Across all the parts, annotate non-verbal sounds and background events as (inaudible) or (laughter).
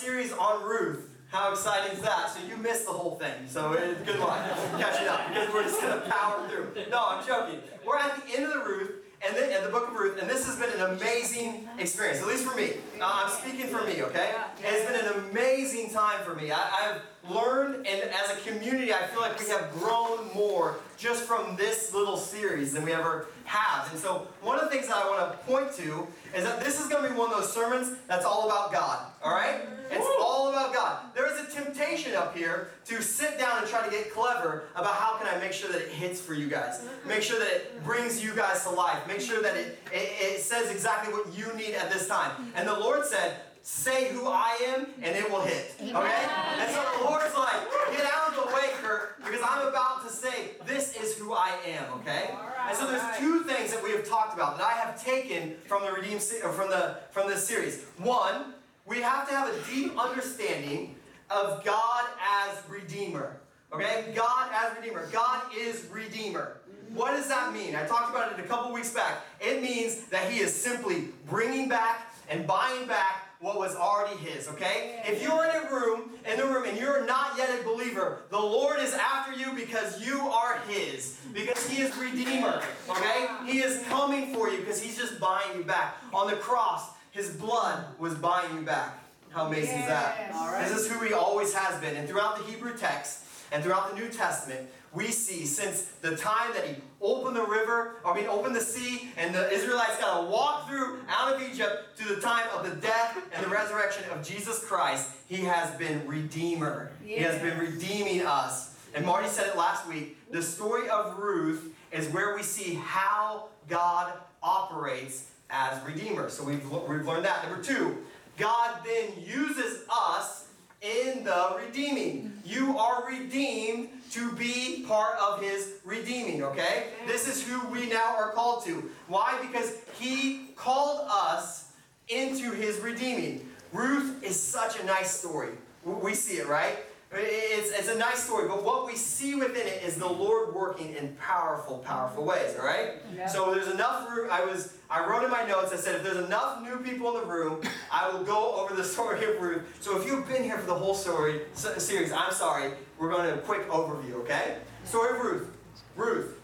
series on Ruth. How exciting is that? So you missed the whole thing. So it, good luck catching up because we're just going to power through. No, I'm joking. We're at the end of the Ruth and the, and the book of Ruth, and this has been an amazing experience, at least for me. Uh, I'm speaking for me, okay? It's been an amazing time for me. I, I've learned, and as a community, I feel like we have grown more just from this little series than we ever have. And so, one of the things that I want to point to is that this is going to be one of those sermons that's all about God, all right? It's all about God. There is a temptation up here to sit down and try to get clever about how can I make sure that it hits for you guys. Make sure that it brings you guys to life. Make sure that it, it, it says exactly what you need at this time. And the Lord said, say who I am and it will hit. Okay? And so the Lord's like, get out of the way, Kurt, because I'm about to say, this is who I am, okay? And so there's two things that we have talked about that I have taken from the redeemed or uh, from the from this series. One, we have to have a deep understanding of God as Redeemer. Okay? God as Redeemer. God is Redeemer. What does that mean? I talked about it a couple weeks back. It means that He is simply bringing back and buying back what was already his, okay? If you're in a room, in the room, and you're not yet a believer, the Lord is after you because you are his. Because he is Redeemer, okay? He is coming for you because he's just buying you back. On the cross, his blood was buying you back. How amazing is that? This is who he always has been. And throughout the Hebrew text and throughout the New Testament, we see since the time that he opened the river, I mean, open the sea, and the Israelites got to walk through out of Egypt to the time of the death and the resurrection of Jesus Christ, he has been Redeemer. Yeah. He has been redeeming us. And Marty said it last week the story of Ruth is where we see how God operates as Redeemer. So we've, we've learned that. Number two, God then uses us in the redeeming. You are redeemed to be part of his redeeming, okay? This is who we now are called to. Why? Because he called us into his redeeming. Ruth is such a nice story. We see it, right? It's, it's a nice story, but what we see within it is the Lord working in powerful, powerful ways, all right? Yeah. So there's enough room. I was I wrote in my notes, I said, if there's enough new people in the room, I will go over the (laughs) story of Ruth. So if you've been here for the whole story series, I'm sorry. We're going to a quick overview, okay? Story of Ruth. Ruth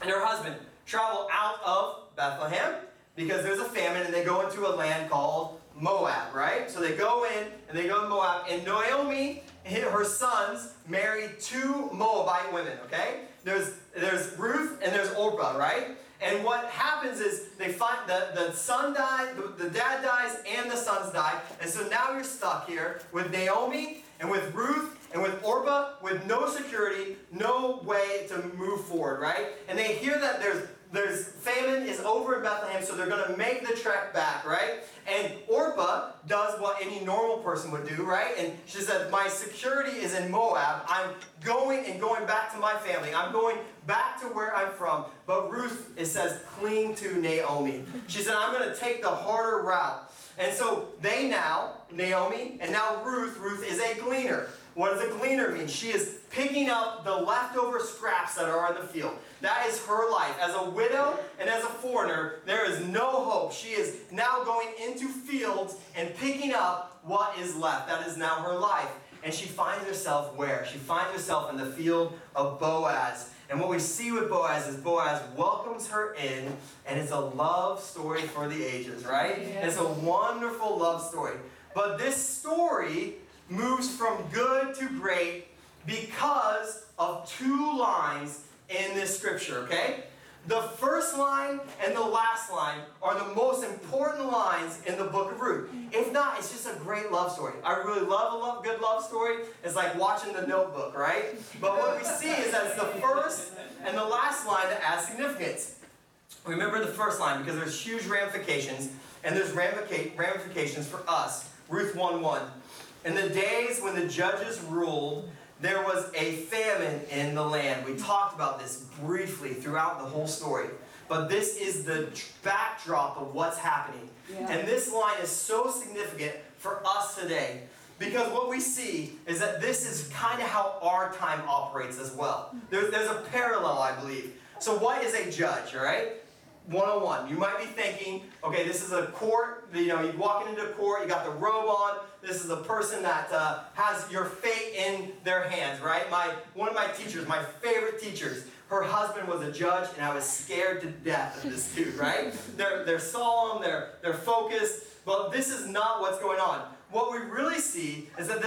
and her husband travel out of Bethlehem because there's a famine and they go into a land called Moab, right? So they go in and they go to Moab, and Naomi her sons married two Moabite women, okay? There's, there's Ruth and there's Orpah, right? And what happens is they find the, the son dies, the, the dad dies, and the sons die. And so now you're stuck here with Naomi and with Ruth and with Orpah with no security, no way to move forward, right? And they hear that there's there's famine is over in Bethlehem, so they're going to make the trek back, right? And Orpah does what any normal person would do, right? And she said, My security is in Moab. I'm going and going back to my family. I'm going back to where I'm from. But Ruth, it says, cling to Naomi. She said, I'm going to take the harder route. And so they now, Naomi, and now Ruth, Ruth is a gleaner. What does a gleaner mean? She is picking up the leftover scraps that are in the field. That is her life. As a widow and as a foreigner, there is no hope. She is now going into fields and picking up what is left. That is now her life. And she finds herself where? She finds herself in the field of Boaz. And what we see with Boaz is Boaz welcomes her in, and it's a love story for the ages, right? Yeah. It's a wonderful love story. But this story moves from good to great because of two lines in this scripture, okay? The first line and the last line are the most important lines in the book of Ruth. If not, it's just a great love story. I really love a love, good love story. It's like watching the notebook, right? But what we see is that it's the first and the last line that adds significance. Remember the first line because there's huge ramifications, and there's ramifications for us. Ruth 1 1. In the days when the judges ruled, there was a famine in the land. We talked about this briefly throughout the whole story. But this is the backdrop of what's happening. Yeah. And this line is so significant for us today because what we see is that this is kind of how our time operates as well. There's, there's a parallel, I believe. So, what is a judge, all right? 101. You might be thinking, okay, this is a court, you know, you walk into court, you got the robe on, this is a person that uh, has your fate in their hands, right? My, one of my teachers, my favorite teachers, her husband was a judge, and I was scared to death of this dude, right? (laughs) They're, they're solemn, they're, they're focused, but this is not what's going on. What we really see is that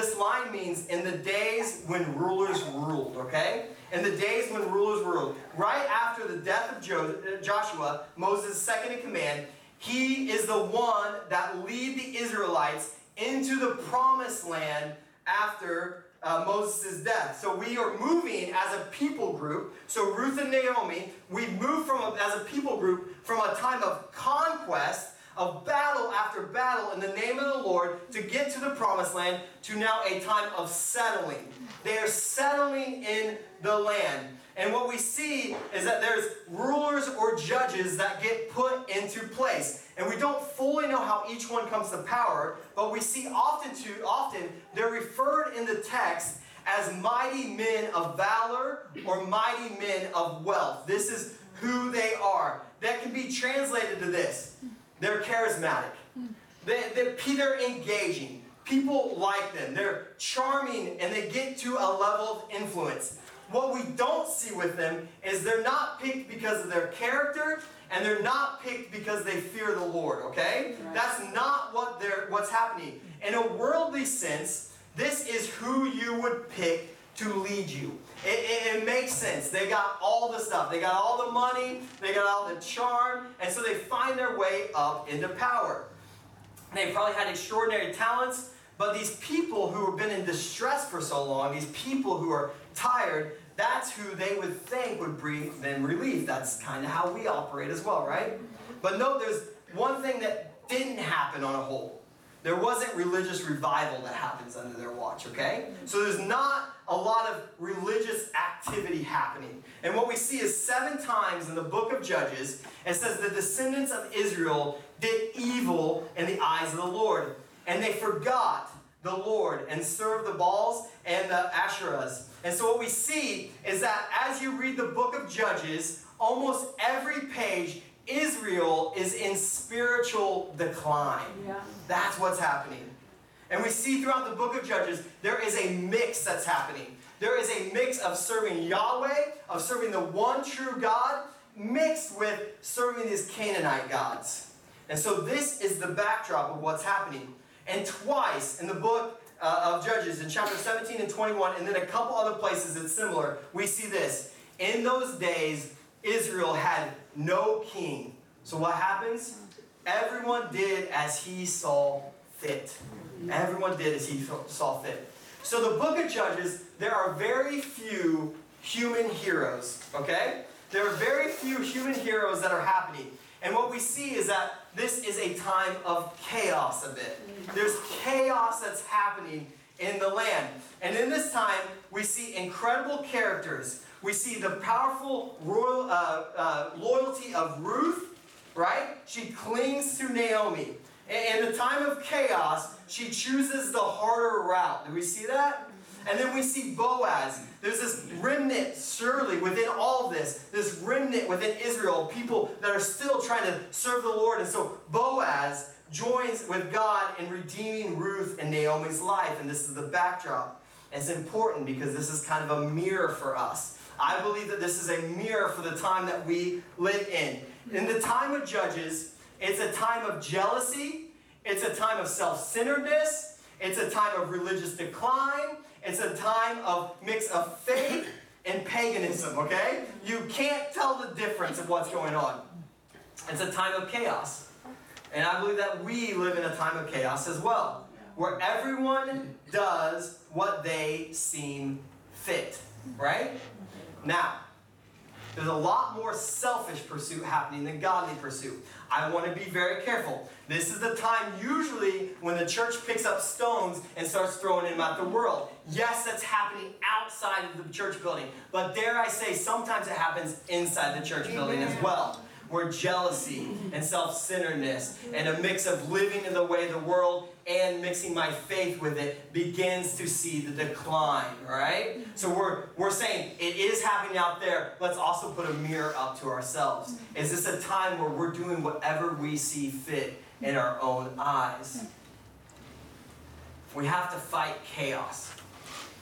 line means in the days when rulers ruled, okay? In the days when rulers ruled. Right after the death of jo- uh, Joshua, Moses' second in command, he is the one that lead the Israelites into the promised land after uh, Moses' death. So we are moving as a people group. So Ruth and Naomi, we move from a, as a people group from a time of conquest of battle after battle in the name of the Lord to get to the promised land to now a time of settling. They are settling in the land. And what we see is that there's rulers or judges that get put into place. And we don't fully know how each one comes to power, but we see often too often they're referred in the text as mighty men of valor or mighty men of wealth. This is who they are. That can be translated to this. They're charismatic. They, they're, they're engaging. People like them. They're charming and they get to a level of influence. What we don't see with them is they're not picked because of their character and they're not picked because they fear the Lord, okay? Right. That's not what they're what's happening. In a worldly sense, this is who you would pick to lead you. It, it, it, makes sense. They got all the stuff. They got all the money. They got all the charm. And so they find their way up into power. They probably had extraordinary talents. But these people who have been in distress for so long, these people who are tired, that's who they would think would bring them relief. That's kind of how we operate as well, right? But note there's one thing that didn't happen on a whole. There wasn't religious revival that happens under their watch, okay? So there's not a lot of religious activity happening. And what we see is seven times in the book of Judges, it says the descendants of Israel did evil in the eyes of the Lord. And they forgot the Lord and served the Baals and the Asherahs. And so what we see is that as you read the book of Judges, almost every page Israel is in spiritual decline. Yeah. That's what's happening. And we see throughout the book of Judges, there is a mix that's happening. There is a mix of serving Yahweh, of serving the one true God, mixed with serving these Canaanite gods. And so this is the backdrop of what's happening. And twice in the book uh, of Judges, in chapter 17 and 21, and then a couple other places that's similar, we see this. In those days, Israel had no king. So what happens? Everyone did as he saw fit. Everyone did as he saw fit. So the book of Judges, there are very few human heroes, okay? There are very few human heroes that are happening. And what we see is that this is a time of chaos a bit. There's chaos that's happening in the land. And in this time, we see incredible characters. We see the powerful royal uh, uh, loyalty of Ruth, right? She clings to Naomi. In the time of chaos, she chooses the harder route. Do we see that? And then we see Boaz. There's this remnant, surely, within all of this, this remnant within Israel, people that are still trying to serve the Lord. And so Boaz joins with God in redeeming Ruth and Naomi's life. And this is the backdrop. It's important because this is kind of a mirror for us. I believe that this is a mirror for the time that we live in. In the time of Judges, it's a time of jealousy, it's a time of self centeredness, it's a time of religious decline, it's a time of mix of faith and paganism, okay? You can't tell the difference of what's going on. It's a time of chaos. And I believe that we live in a time of chaos as well, where everyone does what they seem fit, right? Now, there's a lot more selfish pursuit happening than godly pursuit. I want to be very careful. This is the time usually when the church picks up stones and starts throwing them at the world. Yes, that's happening outside of the church building, but dare I say, sometimes it happens inside the church building as well where jealousy and self centeredness and a mix of living in the way the world and mixing my faith with it begins to see the decline, right? So we're, we're saying it is happening out there. Let's also put a mirror up to ourselves. Is this a time where we're doing whatever we see fit in our own eyes? We have to fight chaos.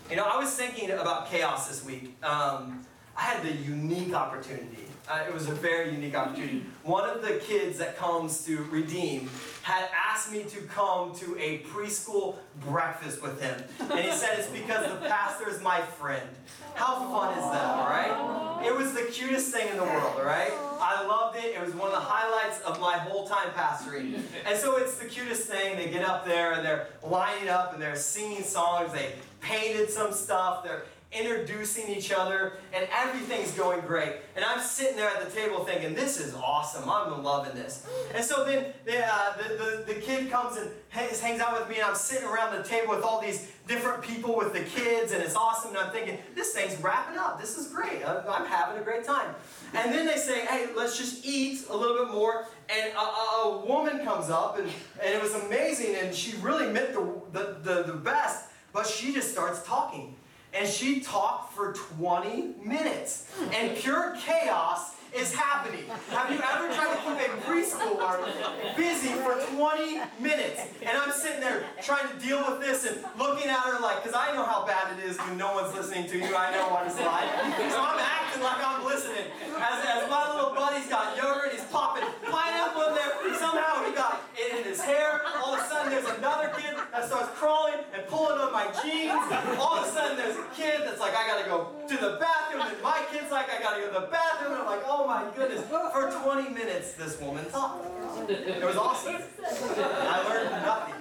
You know, I was thinking about chaos this week. Um, I had the unique opportunity. Uh, it was a very unique opportunity. One of the kids that comes to Redeem had asked me to come to a preschool breakfast with him. And he said it's because the pastor is my friend. How fun is that, right? It was the cutest thing in the world, right? I loved it. It was one of the highlights of my whole time pastoring. And so it's the cutest thing. They get up there and they're lining up and they're singing songs. They painted some stuff. They're introducing each other, and everything's going great. And I'm sitting there at the table thinking, this is awesome. I'm loving this. And so then the, uh, the, the, the, kid comes and hangs, out with me, and I'm sitting around the table with all these different people with the kids, and it's awesome. And I'm thinking, this thing's wrapping up. This is great. I'm, I'm having a great time. And then they say, hey, let's just eat a little bit more. And a, a, a woman comes up, and, and it was amazing, and she really meant the, the, the, the best, but she just starts talking and she talked for 20 minutes. Hmm. And pure chaos is happening. Have you ever tried to keep a preschooler busy for 20 minutes? And I'm sitting there trying to deal with this and looking at her like, because I know how bad it is when no one's listening to you. I know what it's like. So I'm acting like I'm listening. As, as my little buddy's got yogurt, he's popping pineapple in there. Somehow he got it in his hair. All of a sudden there's another kid that starts crawling and pulling on my jeans. All of a sudden there's a kid that's like, I gotta go to the bathroom. And my kid's like, I gotta go to the bathroom. And I'm like, oh oh my goodness. For 20 minutes, this woman talked. It was awesome. I learned nothing.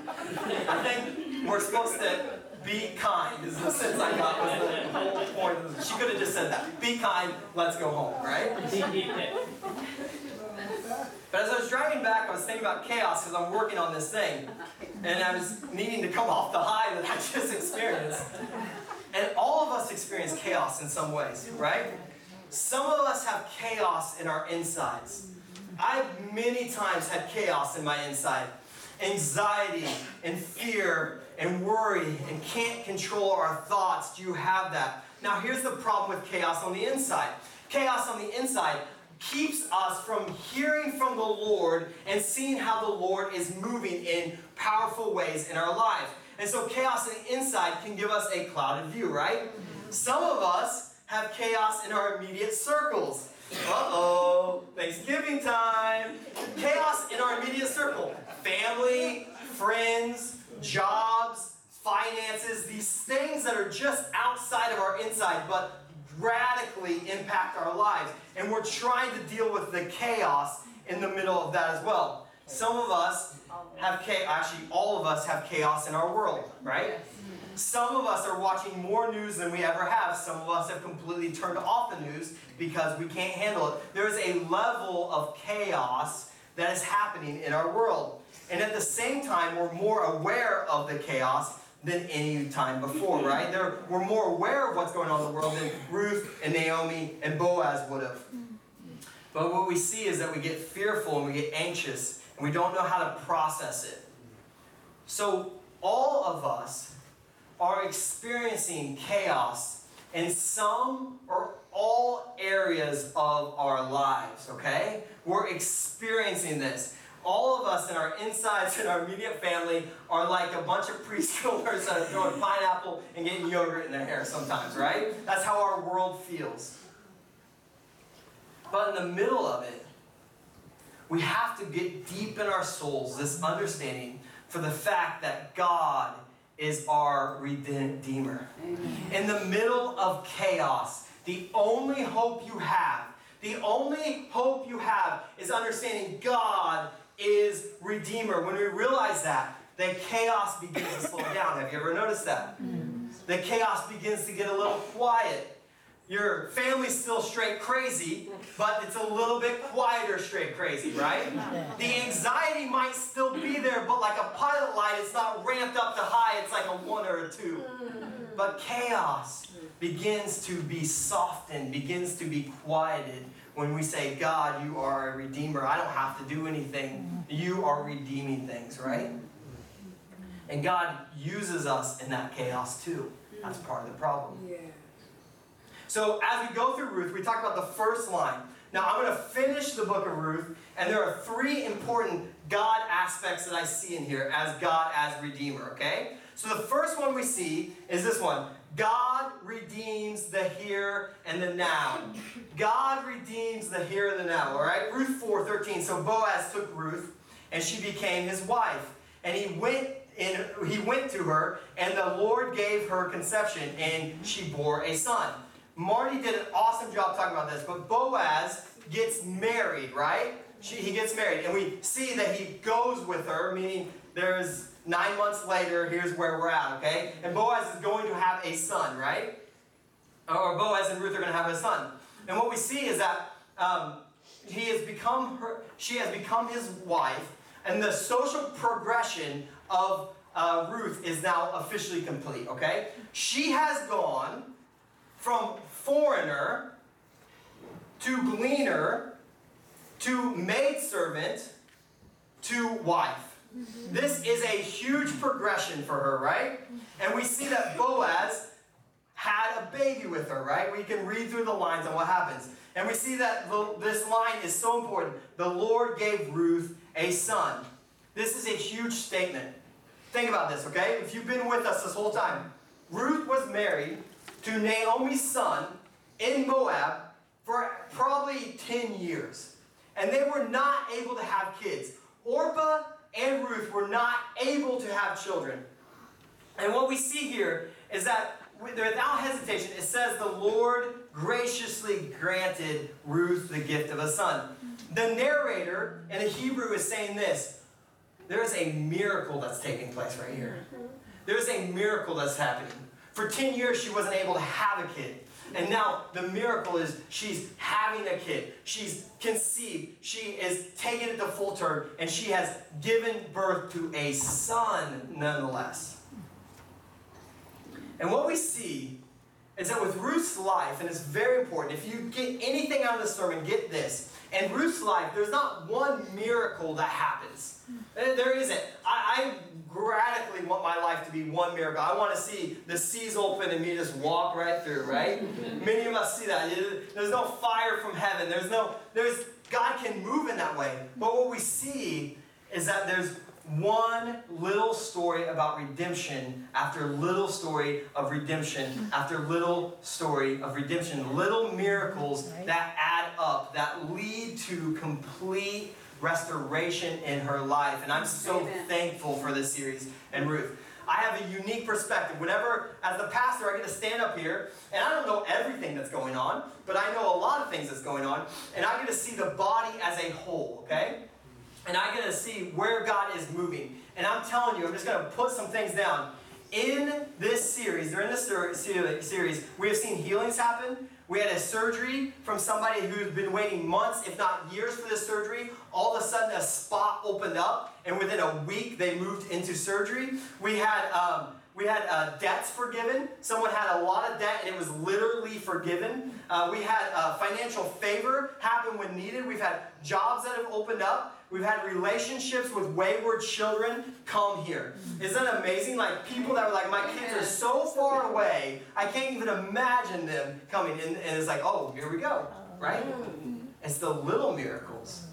I think we're supposed to be kind is the sense I got was the whole point. She could have just said that. Be kind, let's go home, right? But as I was driving back, I was thinking about chaos because I'm working on this thing. And I was needing to come off the high that I just experienced. And all of us experience chaos in some ways, right? Some of us have chaos in our insides. I've many times had chaos in my inside. Anxiety and fear and worry and can't control our thoughts. Do you have that? Now, here's the problem with chaos on the inside chaos on the inside keeps us from hearing from the Lord and seeing how the Lord is moving in powerful ways in our lives. And so, chaos on the inside can give us a clouded view, right? Some of us have chaos in our immediate circles. Uh-oh, Thanksgiving time. Chaos in our immediate circle. Family, friends, jobs, finances, these things that are just outside of our inside, but radically impact our lives. And we're trying to deal with the chaos in the middle of that as well. Some of us have chaos, actually, all of us have chaos in our world, right? Some of us are watching more news than we ever have. Some of us have completely turned off the news because we can't handle it. There is a level of chaos that is happening in our world. And at the same time, we're more aware of the chaos than any time before, mm-hmm. right? There, we're more aware of what's going on in the world than Ruth and Naomi and Boaz would have. Mm-hmm. But what we see is that we get fearful and we get anxious and we don't know how to process it. So, all of us are experiencing chaos in some or all areas of our lives, okay? We're experiencing this. All of us in our insides (laughs) in our immediate family are like a bunch of preschoolers (laughs) that are throwing pineapple and getting yogurt in their hair sometimes, right? That's how our world feels. But in the middle of it, we have to get deep in our souls this understanding for the fact that God is our Redeemer. Amen. In the middle of chaos, the only hope you have, the only hope you have is understanding God is Redeemer. When we realize that, then chaos begins to slow down. Have you ever noticed that? Mm. The chaos begins to get a little quiet. Your family's still straight crazy, but it's a little bit quieter straight crazy, right? The anxiety might still be there, but like a pilot light, it's not ramped up to high, it's like a one or a two. But chaos begins to be softened, begins to be quieted when we say, God, you are a redeemer. I don't have to do anything. You are redeeming things, right? And God uses us in that chaos too. That's part of the problem. Yeah. So as we go through Ruth, we talk about the first line. Now I'm going to finish the book of Ruth, and there are three important God aspects that I see in here as God as Redeemer, okay? So the first one we see is this one God redeems the here and the now. God redeems the here and the now, all right? Ruth 4:13. So Boaz took Ruth, and she became his wife. And he went in, he went to her, and the Lord gave her conception, and she bore a son. Marty did an awesome job talking about this, but Boaz gets married, right? She, he gets married, and we see that he goes with her, meaning there's nine months later, here's where we're at, okay? And Boaz is going to have a son, right? Or Boaz and Ruth are going to have a son. And what we see is that um, he has become her, she has become his wife, and the social progression of uh, Ruth is now officially complete, okay? She has gone from foreigner to gleaner to maidservant to wife. Mm-hmm. This is a huge progression for her, right? Mm-hmm. And we see that Boaz had a baby with her, right? We can read through the lines on what happens. And we see that the, this line is so important. The Lord gave Ruth a son. This is a huge statement. Think about this, okay? If you've been with us this whole time, Ruth was married to Naomi's son in Moab for probably 10 years. And they were not able to have kids. Orpah and Ruth were not able to have children. And what we see here is that without hesitation, it says the Lord graciously granted Ruth the gift of a son. The narrator in the Hebrew is saying this there is a miracle that's taking place right here. Mm-hmm. There's a miracle that's happening. For 10 years, she wasn't able to have a kid. And now the miracle is she's having a kid. She's conceived. She is taking it to full term. And she has given birth to a son nonetheless. And what we see is that with Ruth's life, and it's very important, if you get anything out of the sermon, get this. In Ruth's life, there's not one miracle that happens. There isn't. I, I radically want my life to be one miracle. I want to see the seas open and me just walk right through, right? (laughs) Many of us see that. There's no fire from heaven. There's no, there's, God can move in that way. But what we see is that there's one little story about redemption after little story of redemption after little story of redemption. Little miracles that add up, that lead to complete restoration in her life. And I'm so Amen. thankful for this series and Ruth. I have a unique perspective. Whenever, as the pastor, I get to stand up here, and I don't know everything that's going on, but I know a lot of things that's going on, and I get to see the body as a whole, okay? And I get to see where God is moving. And I'm telling you, I'm just going to put some things down. In this series, during this series, we have seen healings happen. We had a surgery from somebody who's been waiting months, if not years, for this surgery. All of a sudden, a spot opened up, and within a week, they moved into surgery. We had um, we had uh, debts forgiven. Someone had a lot of debt, and it was literally forgiven. Uh, we had uh, financial favor happen when needed. We've had jobs that have opened up. We've had relationships with wayward children come here. Isn't that amazing? Like people that were like, my kids are so far away, I can't even imagine them coming. And, and it's like, oh, here we go, right? It's the little miracles.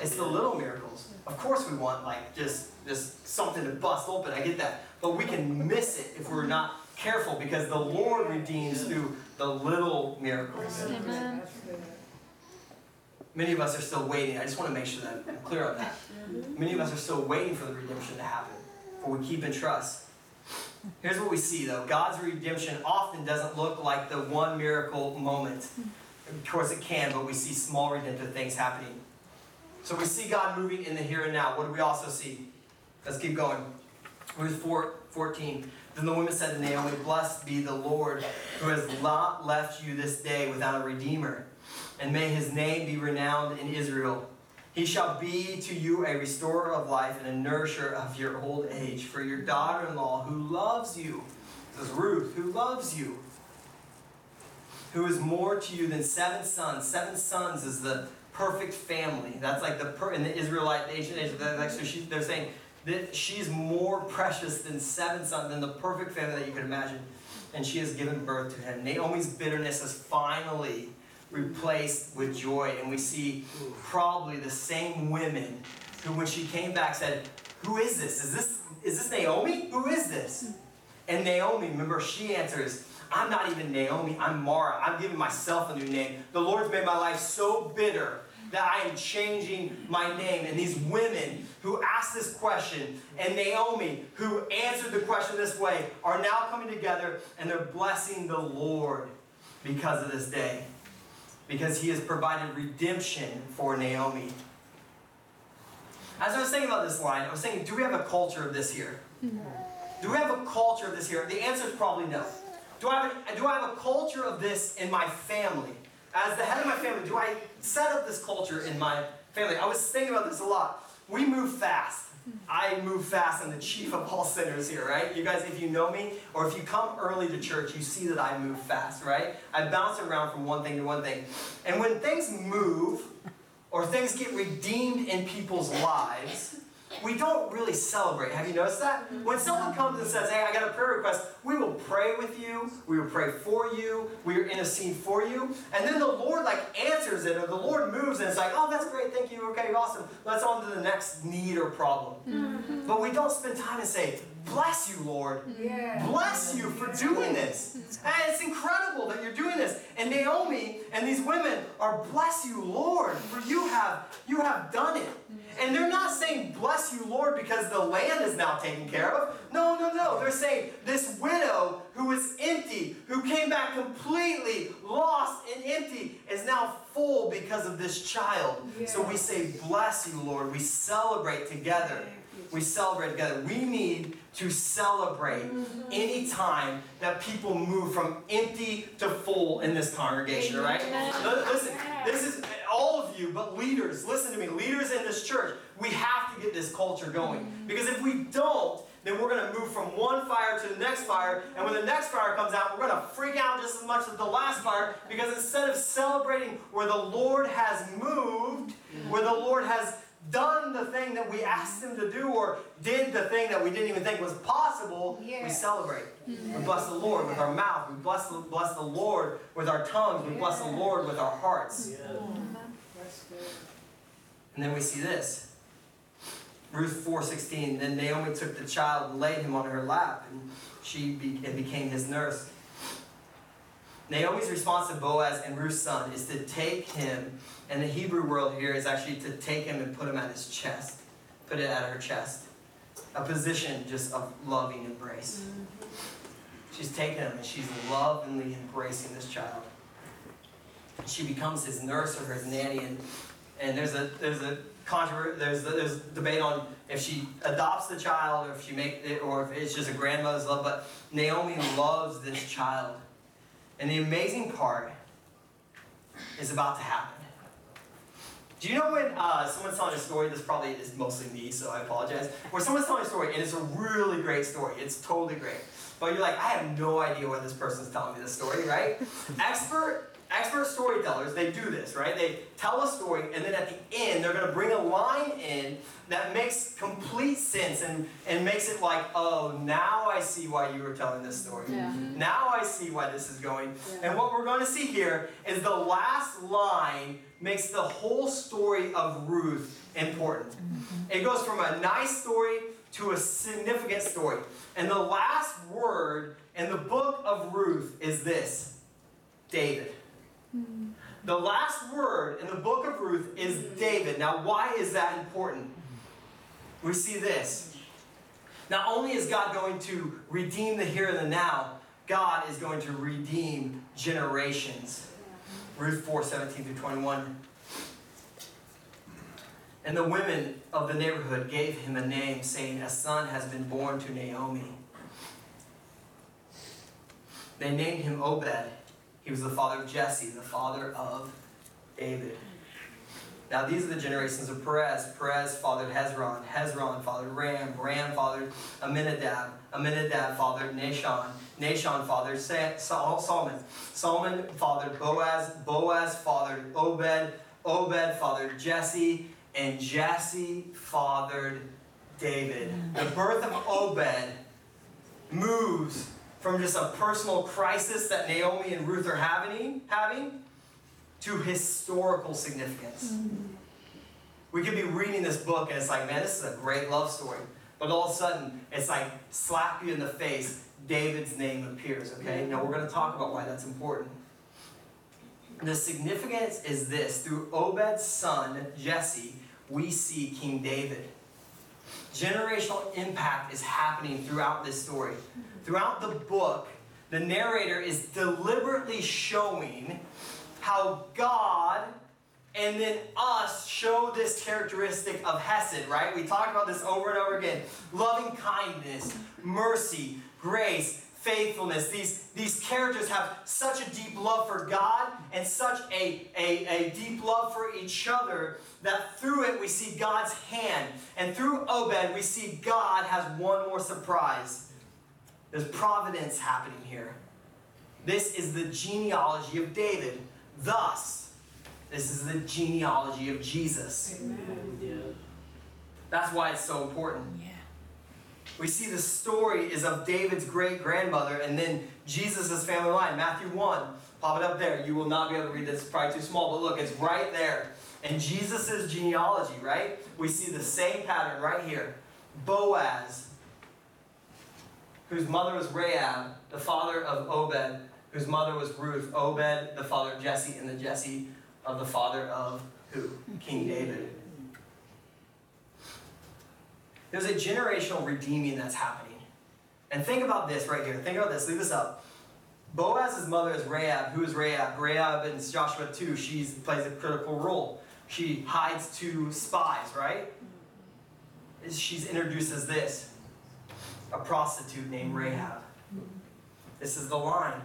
It's the little miracles. Of course, we want like just just something to bust open. I get that, but we can miss it if we're not careful because the Lord redeems through the little miracles. Amen. Many of us are still waiting. I just want to make sure that I'm clear on that. Many of us are still waiting for the redemption to happen, but we keep in trust. Here's what we see though God's redemption often doesn't look like the one miracle moment. Of course, it can, but we see small redemptive things happening. So we see God moving in the here and now. What do we also see? Let's keep going. Verse 14. Then the woman said to Naomi, Blessed be the Lord who has not left you this day without a redeemer and may his name be renowned in Israel. He shall be to you a restorer of life and a nourisher of your old age. For your daughter in law, who loves you, is Ruth, who loves you, who is more to you than seven sons. Seven sons is the perfect family. That's like the per, in the Israelite the ancient. Like so, they're saying that she's more precious than seven sons, than the perfect family that you could imagine. And she has given birth to him. Naomi's bitterness is finally replaced with joy, and we see probably the same women who, when she came back, said, "Who is this? Is this is this Naomi? Who is this?" And Naomi, remember, she answers, I'm not even Naomi, I'm Mara. I'm giving myself a new name. The Lord's made my life so bitter that I am changing my name. And these women who asked this question, and Naomi, who answered the question this way, are now coming together and they're blessing the Lord because of this day. Because he has provided redemption for Naomi. As I was thinking about this line, I was thinking, do we have a culture of this here? Do we have a culture of this here? The answer is probably no. Do I, have a, do I have a culture of this in my family? As the head of my family, do I set up this culture in my family? I was thinking about this a lot. We move fast. I move fast. I'm the chief of all sinners here, right? You guys, if you know me, or if you come early to church, you see that I move fast, right? I bounce around from one thing to one thing. And when things move, or things get redeemed in people's lives, we don't really celebrate. Have you noticed that? When someone comes and says, Hey, I got a prayer request, we will pray with you, we will pray for you, we are in a intercede for you. And then the Lord like answers it, or the Lord moves and it's like, Oh, that's great, thank you, okay, awesome. Let's on to the next need or problem. Mm-hmm. But we don't spend time to say, Bless you, Lord. Yeah. Bless you for doing this. And it's incredible that you're doing this. And Naomi and these women are bless you, Lord, for you have you have done it. And they're not saying bless you, Lord, because the land is now taken care of. No, no, no. They're saying this widow who was empty, who came back completely lost and empty, is now full because of this child. Yeah. So we say, Bless you, Lord. We celebrate together we celebrate together. We need to celebrate mm-hmm. any time that people move from empty to full in this congregation, right? Listen, this is all of you, but leaders, listen to me, leaders in this church, we have to get this culture going. Mm-hmm. Because if we don't, then we're going to move from one fire to the next fire. And when the next fire comes out, we're going to freak out just as much as the last fire because instead of celebrating where the Lord has moved, where the Lord has done the thing that we asked him to do or did the thing that we didn't even think was possible, yeah. we celebrate. We bless the Lord with our mouth. We bless the, bless the Lord with our tongues. We bless the Lord with our hearts. Yeah. And then we see this. Ruth 4.16, then Naomi took the child and laid him on her lap, and she be, and became his nurse. Naomi's response to Boaz and Ruth's son is to take him, and the Hebrew word here is actually to take him and put him at his chest, put it at her chest. A position just of loving embrace. Mm-hmm. She's taking him and she's lovingly embracing this child. She becomes his nurse or his nanny, and, and there's a there's a controversy, there's there's debate on if she adopts the child or if she make it or if it's just a grandmother's love. But Naomi loves this child and the amazing part is about to happen. Do you know when uh, someone's telling a story? This probably is mostly me, so I apologize. Where someone's telling a story and it's a really great story, it's totally great. But you're like, I have no idea what this person's telling me this story, right? (laughs) Expert expert storytellers, they do this, right? They tell a story, and then at the end, they're going to bring a line in that makes complete sense and, and makes it like, oh, now I see why you were telling this story. Yeah. Mm-hmm. Now I see why this is going. Yeah. And what we're going to see here is the last line makes the whole story of Ruth important. Mm-hmm. It goes from a nice story to a significant story. And the last word in the book of Ruth is this David. The last word in the book of Ruth is David. Now, why is that important? We see this. Not only is God going to redeem the here and the now, God is going to redeem generations. Ruth 4 17 through 21. And the women of the neighborhood gave him a name, saying, A son has been born to Naomi. They named him Obed he was the father of Jesse, the father of David. Now these are the generations of Perez. Perez fathered Hezron. Hezron fathered Ram. Ram fathered Aminadab. Aminadab fathered Nahshon. Nahshon fathered Solomon. Solomon fathered Boaz. Boaz fathered Obed. Obed fathered Jesse. And Jesse fathered David. The birth of Obed moves from just a personal crisis that Naomi and Ruth are having, having to historical significance. We could be reading this book and it's like, man, this is a great love story. But all of a sudden, it's like slap you in the face, David's name appears, okay? Now we're going to talk about why that's important. The significance is this through Obed's son, Jesse, we see King David. Generational impact is happening throughout this story. Throughout the book, the narrator is deliberately showing how God and then us show this characteristic of Hesed, right? We talk about this over and over again. Loving kindness, mercy, grace, faithfulness. These, these characters have such a deep love for God and such a, a, a deep love for each other that through it we see God's hand. And through Obed, we see God has one more surprise. There's providence happening here. This is the genealogy of David. Thus, this is the genealogy of Jesus. Amen. That's why it's so important. Yeah. We see the story is of David's great grandmother and then Jesus' family line. Matthew 1. Pop it up there. You will not be able to read this, it's probably too small, but look, it's right there. And Jesus' genealogy, right? We see the same pattern right here. Boaz, whose mother was Rahab, the father of Obed, whose mother was Ruth, Obed, the father of Jesse, and the Jesse of the father of who? King David. There's a generational redeeming that's happening. And think about this right here. Think about this. Leave this up. Boaz's mother is Rahab. Who is Rahab? Rahab in Joshua 2, she plays a critical role. She hides two spies, right? She's introduced as this a prostitute named Rahab. This is the line.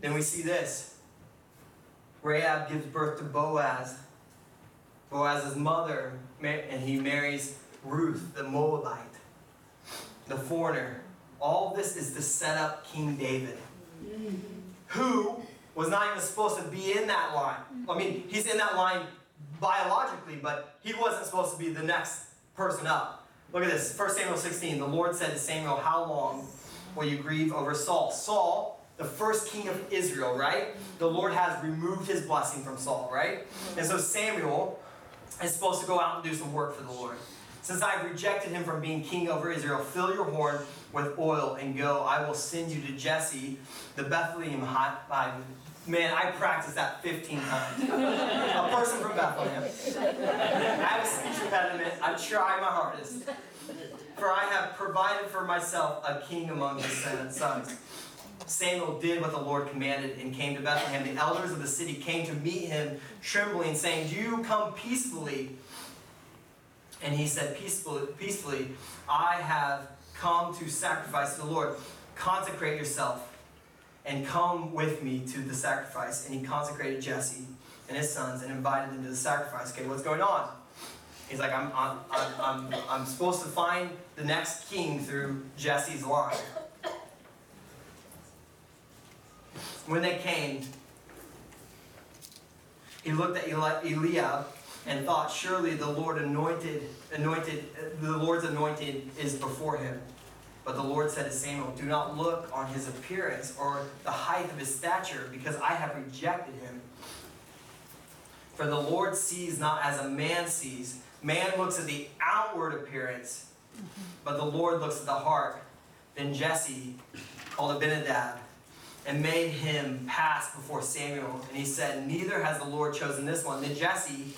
Then we see this. Rahab gives birth to Boaz. Boaz's mother, and he marries Ruth, the Moabite, the foreigner. All this is to set up King David, who was not even supposed to be in that line. I mean, he's in that line biologically, but he wasn't supposed to be the next person up. Look at this 1 Samuel 16. The Lord said to Samuel, How long will you grieve over Saul? Saul the first king of Israel, right? The Lord has removed his blessing from Saul, right? And so Samuel is supposed to go out and do some work for the Lord. Since I've rejected him from being king over Israel, fill your horn with oil and go. I will send you to Jesse, the Bethlehem high. Man, I practiced that 15 times. (laughs) a person from Bethlehem. I have a speech impediment. I try my hardest. For I have provided for myself a king among his sons. Samuel did what the Lord commanded and came to Bethlehem. The elders of the city came to meet him, trembling, saying, Do you come peacefully? And he said, Peacefully, peacefully, I have come to sacrifice to the Lord. Consecrate yourself and come with me to the sacrifice. And he consecrated Jesse and his sons and invited them to the sacrifice. Okay, what's going on? He's like, I'm, I'm, I'm, I'm, supposed to find the next king through Jesse's line. When they came, he looked at Eli- Eliab and thought, surely the Lord anointed, anointed, the Lord's anointed is before him. But the Lord said to Samuel, Do not look on his appearance or the height of his stature, because I have rejected him. For the Lord sees not as a man sees. Man looks at the outward appearance, but the Lord looks at the heart. Then Jesse called Abinadab and made him pass before Samuel. And he said, Neither has the Lord chosen this one. Then Jesse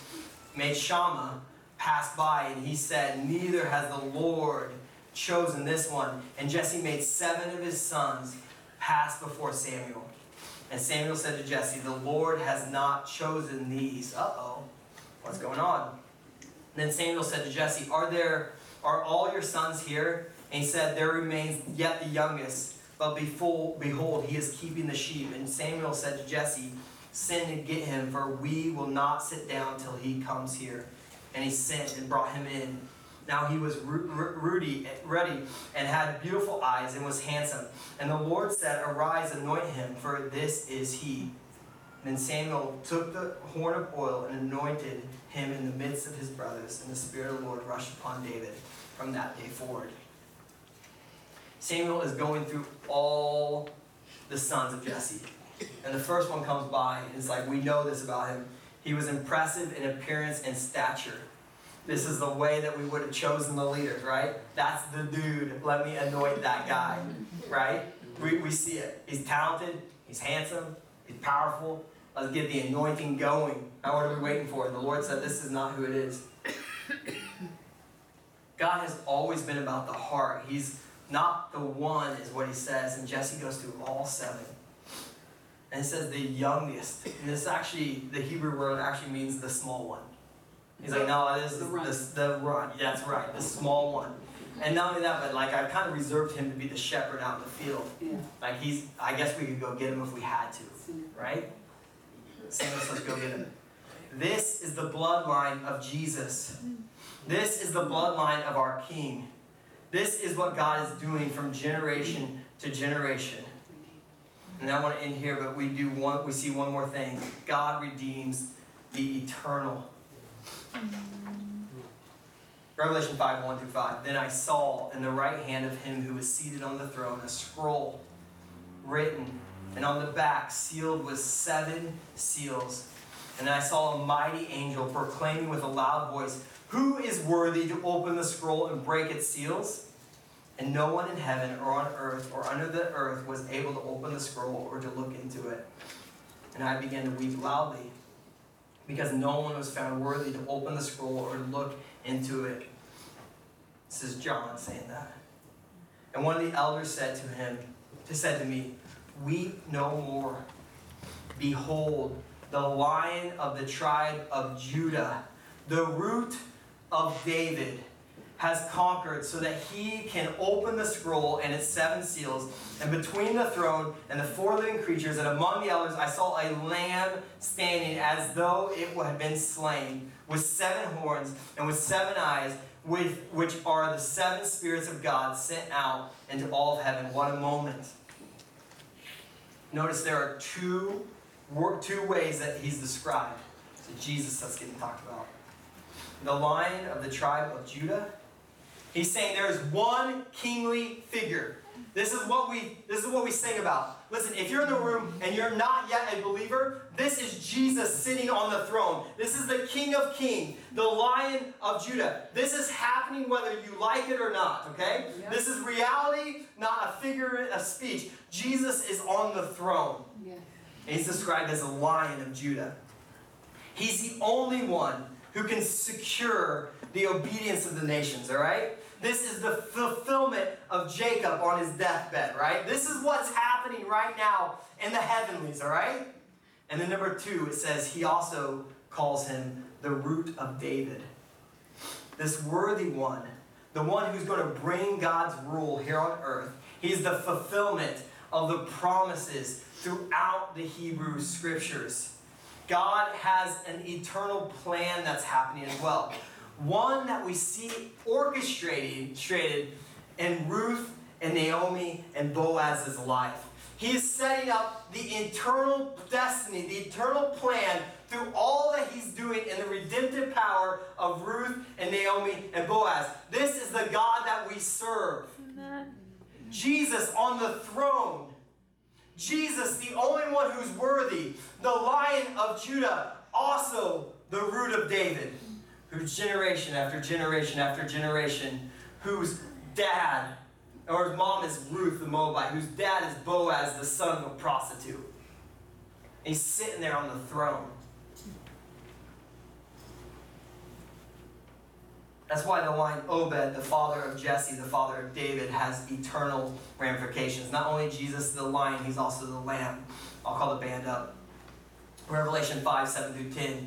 made Shammah pass by, and he said, Neither has the Lord chosen this one. And Jesse made seven of his sons pass before Samuel. And Samuel said to Jesse, The Lord has not chosen these. Uh oh, what's going on? And then Samuel said to Jesse, Are there are all your sons here? And he said, There remains yet the youngest but behold, he is keeping the sheep. And Samuel said to Jesse, send and get him, for we will not sit down till he comes here. And he sent and brought him in. Now he was ruddy, ruddy and had beautiful eyes and was handsome. And the Lord said, Arise, anoint him, for this is he. Then Samuel took the horn of oil and anointed him in the midst of his brothers, and the Spirit of the Lord rushed upon David from that day forward. Samuel is going through all the sons of Jesse. And the first one comes by, and it's like, we know this about him. He was impressive in appearance and stature. This is the way that we would have chosen the leaders, right? That's the dude. Let me anoint that guy, right? We, we see it. He's talented, he's handsome, he's powerful. Let's get the anointing going. Now, what are we waiting for? The Lord said, This is not who it is. God has always been about the heart. He's not the one, is what he says. And Jesse goes through all seven. And it says the youngest. And this actually, the Hebrew word actually means the small one. He's like, no, it is the run. The, the run. Yeah, that's right, the small one. And not only that, but like I kind of reserved him to be the shepherd out in the field. Yeah. Like he's, I guess we could go get him if we had to, right? Samuel let's go get him. This is the bloodline of Jesus. This is the bloodline of our King. This is what God is doing from generation to generation. And I want to end here, but we do one. We see one more thing. God redeems the eternal. Mm-hmm. Revelation 5 1 through 5. Then I saw in the right hand of him who was seated on the throne a scroll written, and on the back sealed with seven seals. And I saw a mighty angel proclaiming with a loud voice, Who is worthy to open the scroll and break its seals? And no one in heaven or on earth or under the earth was able to open the scroll or to look into it. And I began to weep loudly because no one was found worthy to open the scroll or to look into it. This is John saying that. And one of the elders said to him, said to me, Weep no more. Behold, the lion of the tribe of Judah, the root of David, has conquered so that he can open the scroll and its seven seals. And between the throne and the four living creatures and among the elders, I saw a lamb standing as though it had been slain, with seven horns and with seven eyes, with, which are the seven spirits of God sent out into all of heaven. What a moment. Notice there are two, two ways that he's described. So Jesus that's getting talked about. The lion of the tribe of Judah He's saying there is one kingly figure. This is what we this is what we sing about. Listen, if you're in the room and you're not yet a believer, this is Jesus sitting on the throne. This is the King of Kings, the Lion of Judah. This is happening whether you like it or not, okay? Yep. This is reality, not a figure of speech. Jesus is on the throne. Yeah. He's described as a Lion of Judah. He's the only one who can secure the obedience of the nations, all right? This is the fulfillment of Jacob on his deathbed, right? This is what's happening right now in the heavenlies, all right? And then number two, it says he also calls him the root of David. This worthy one, the one who's going to bring God's rule here on earth. He's the fulfillment of the promises throughout the Hebrew scriptures. God has an eternal plan that's happening as well one that we see orchestrated in Ruth and Naomi and Boaz's life. He is setting up the eternal destiny, the eternal plan through all that he's doing in the redemptive power of Ruth and Naomi and Boaz. This is the God that we serve. Amen. Jesus on the throne. Jesus, the only one who's worthy, the lion of Judah, also the root of David whose generation after generation after generation, whose dad or his mom is Ruth the Moabite, whose dad is Boaz, the son of a prostitute. And he's sitting there on the throne. That's why the line Obed, the father of Jesse, the father of David, has eternal ramifications. Not only Jesus the lion, he's also the lamb. I'll call the band up. Revelation 5, 7 through 10.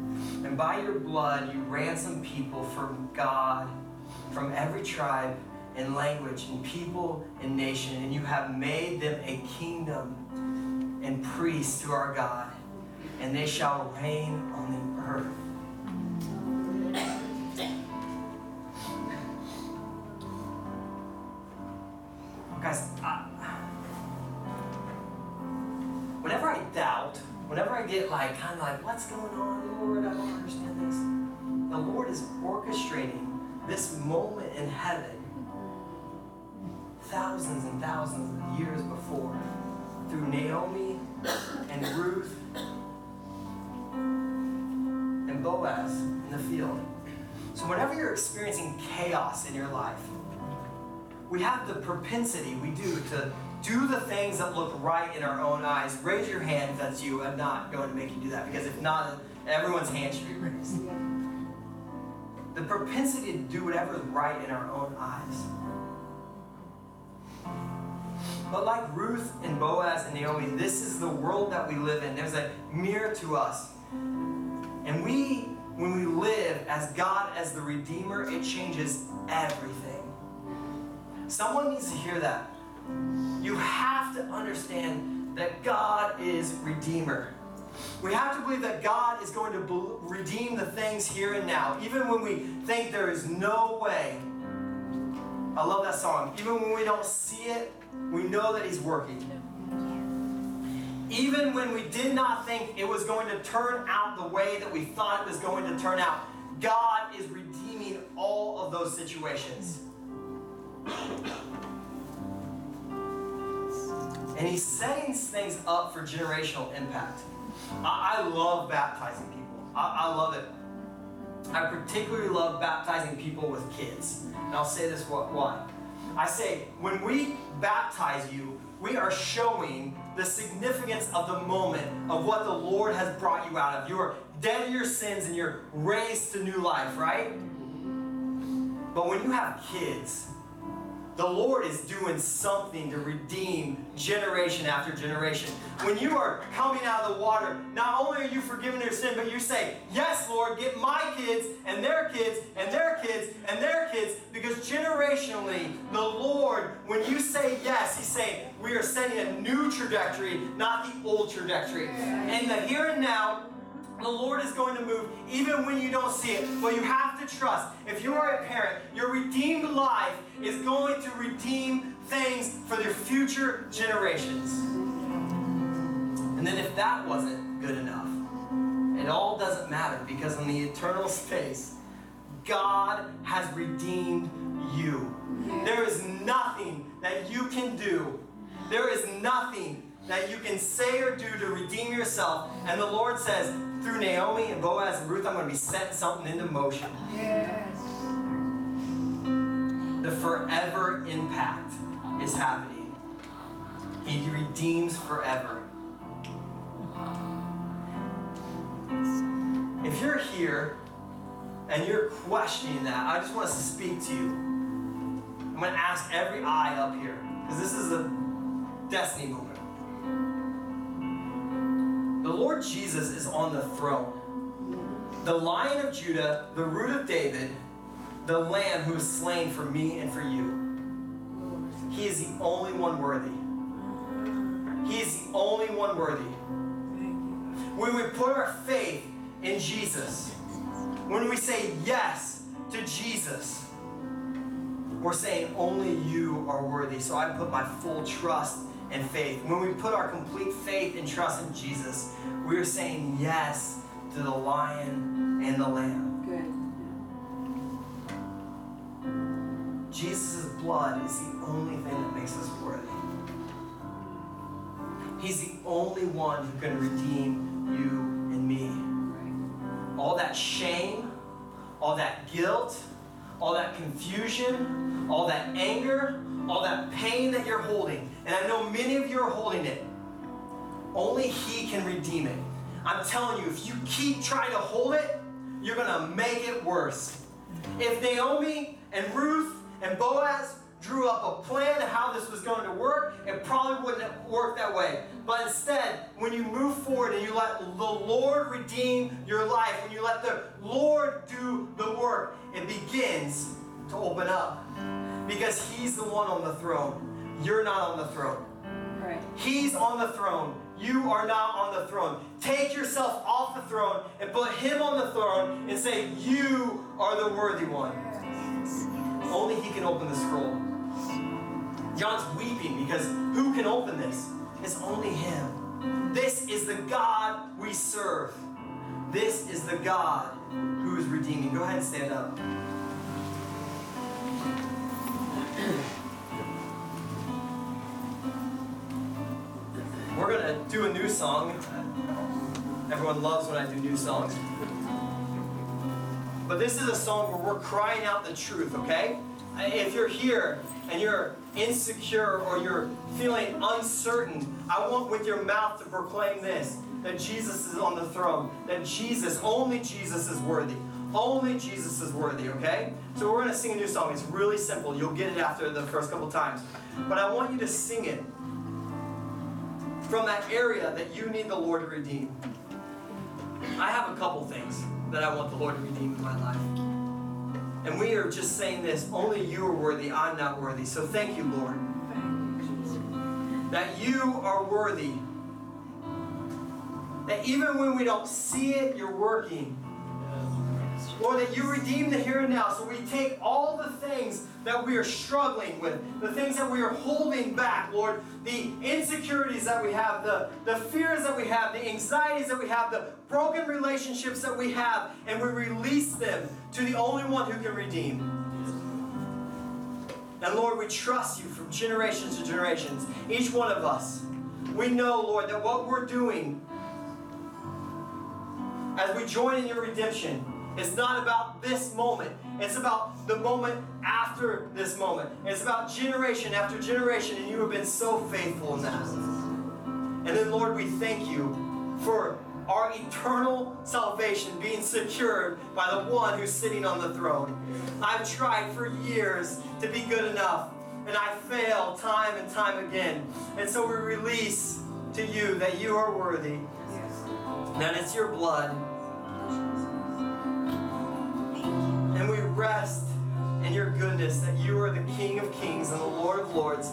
and by your blood you ransomed people from God, from every tribe and language and people and nation, and you have made them a kingdom and priests to our God, and they shall reign on the earth. This moment in heaven thousands and thousands of years before through Naomi and Ruth and Boaz in the field. So, whenever you're experiencing chaos in your life, we have the propensity, we do, to do the things that look right in our own eyes. Raise your hand if that's you. I'm not going to make you do that because if not, everyone's hand should be raised. The propensity to do whatever is right in our own eyes. But like Ruth and Boaz and Naomi, this is the world that we live in. There's a mirror to us. And we, when we live as God as the Redeemer, it changes everything. Someone needs to hear that. You have to understand that God is Redeemer. We have to believe that God is going to redeem the things here and now, even when we think there is no way. I love that song. Even when we don't see it, we know that He's working. Even when we did not think it was going to turn out the way that we thought it was going to turn out, God is redeeming all of those situations. And He's setting things up for generational impact. I, I love baptizing people, I, I love it. I particularly love baptizing people with kids. And I'll say this why. I say, when we baptize you, we are showing the significance of the moment of what the Lord has brought you out of. You are dead in your sins and you're raised to new life, right? But when you have kids, the Lord is doing something to redeem generation after generation. When you are coming out of the water, not only are you forgiven your sin, but you say, Yes, Lord, get my kids and their kids and their kids and their kids. Because generationally, the Lord, when you say yes, He's saying, We are setting a new trajectory, not the old trajectory. And the here and now, the Lord is going to move even when you don't see it. But you have to trust. If you are a parent, your redeemed life is going to redeem things for their future generations. And then if that wasn't good enough, it all doesn't matter because in the eternal space, God has redeemed you. There is nothing that you can do. There is nothing that you can say or do to redeem yourself. And the Lord says, through Naomi and Boaz and Ruth, I'm going to be setting something into motion. Yes. The forever impact is happening. He redeems forever. If you're here and you're questioning that, I just want to speak to you. I'm going to ask every eye up here because this is a destiny moment. The Lord Jesus is on the throne. The Lion of Judah, the root of David, the Lamb who was slain for me and for you. He is the only one worthy. He is the only one worthy. When we put our faith in Jesus, when we say yes to Jesus, we're saying only you are worthy. So I put my full trust and faith. When we put our complete faith and trust in Jesus, we are saying yes to the lion and the lamb. Good. Jesus' blood is the only thing that makes us worthy. He's the only one who can redeem you and me. All that shame, all that guilt, all that confusion, all that anger, all that pain that you're holding, and I know many of you are holding it, only He can redeem it. I'm telling you, if you keep trying to hold it, you're going to make it worse. If Naomi and Ruth and Boaz drew up a plan of how this was going to work, it probably wouldn't work that way. But instead, when you move forward and you let the Lord redeem your life, when you let the Lord do the work, it begins to open up. Because He's the one on the throne. You're not on the throne. Right. He's on the throne. You are not on the throne. Take yourself off the throne and put Him on the throne and say, You are the worthy one. Only He can open the scroll. John's weeping because who can open this? It's only Him. This is the God we serve. This is the God who is redeeming. Go ahead and stand up. (clears throat) We're to do a new song. Everyone loves when I do new songs. But this is a song where we're crying out the truth, okay? If you're here and you're insecure or you're feeling uncertain, I want with your mouth to proclaim this that Jesus is on the throne, that Jesus, only Jesus is worthy. Only Jesus is worthy, okay? So we're to sing a new song. It's really simple. You'll get it after the first couple times. But I want you to sing it from that area that you need the Lord to redeem. I have a couple things that I want the Lord to redeem in my life. And we are just saying this only you are worthy, I'm not worthy. So thank you, Lord, that you are worthy. That even when we don't see it, you're working. Lord, that you redeem the here and now. So we take all the things that we are struggling with, the things that we are holding back, Lord, the insecurities that we have, the, the fears that we have, the anxieties that we have, the broken relationships that we have, and we release them to the only one who can redeem. And Lord, we trust you from generations to generations, each one of us. We know, Lord, that what we're doing as we join in your redemption it's not about this moment. It's about the moment after this moment. It's about generation after generation, and you have been so faithful in that. And then, Lord, we thank you for our eternal salvation being secured by the one who's sitting on the throne. I've tried for years to be good enough, and I fail time and time again. And so we release to you that you are worthy, that it's your blood rest in your goodness that you are the King of kings and the Lord of lords,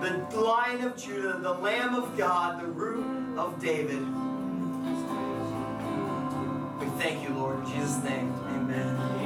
the Lion of Judah, the Lamb of God, the Root of David. We thank you, Lord. In Jesus' name, amen.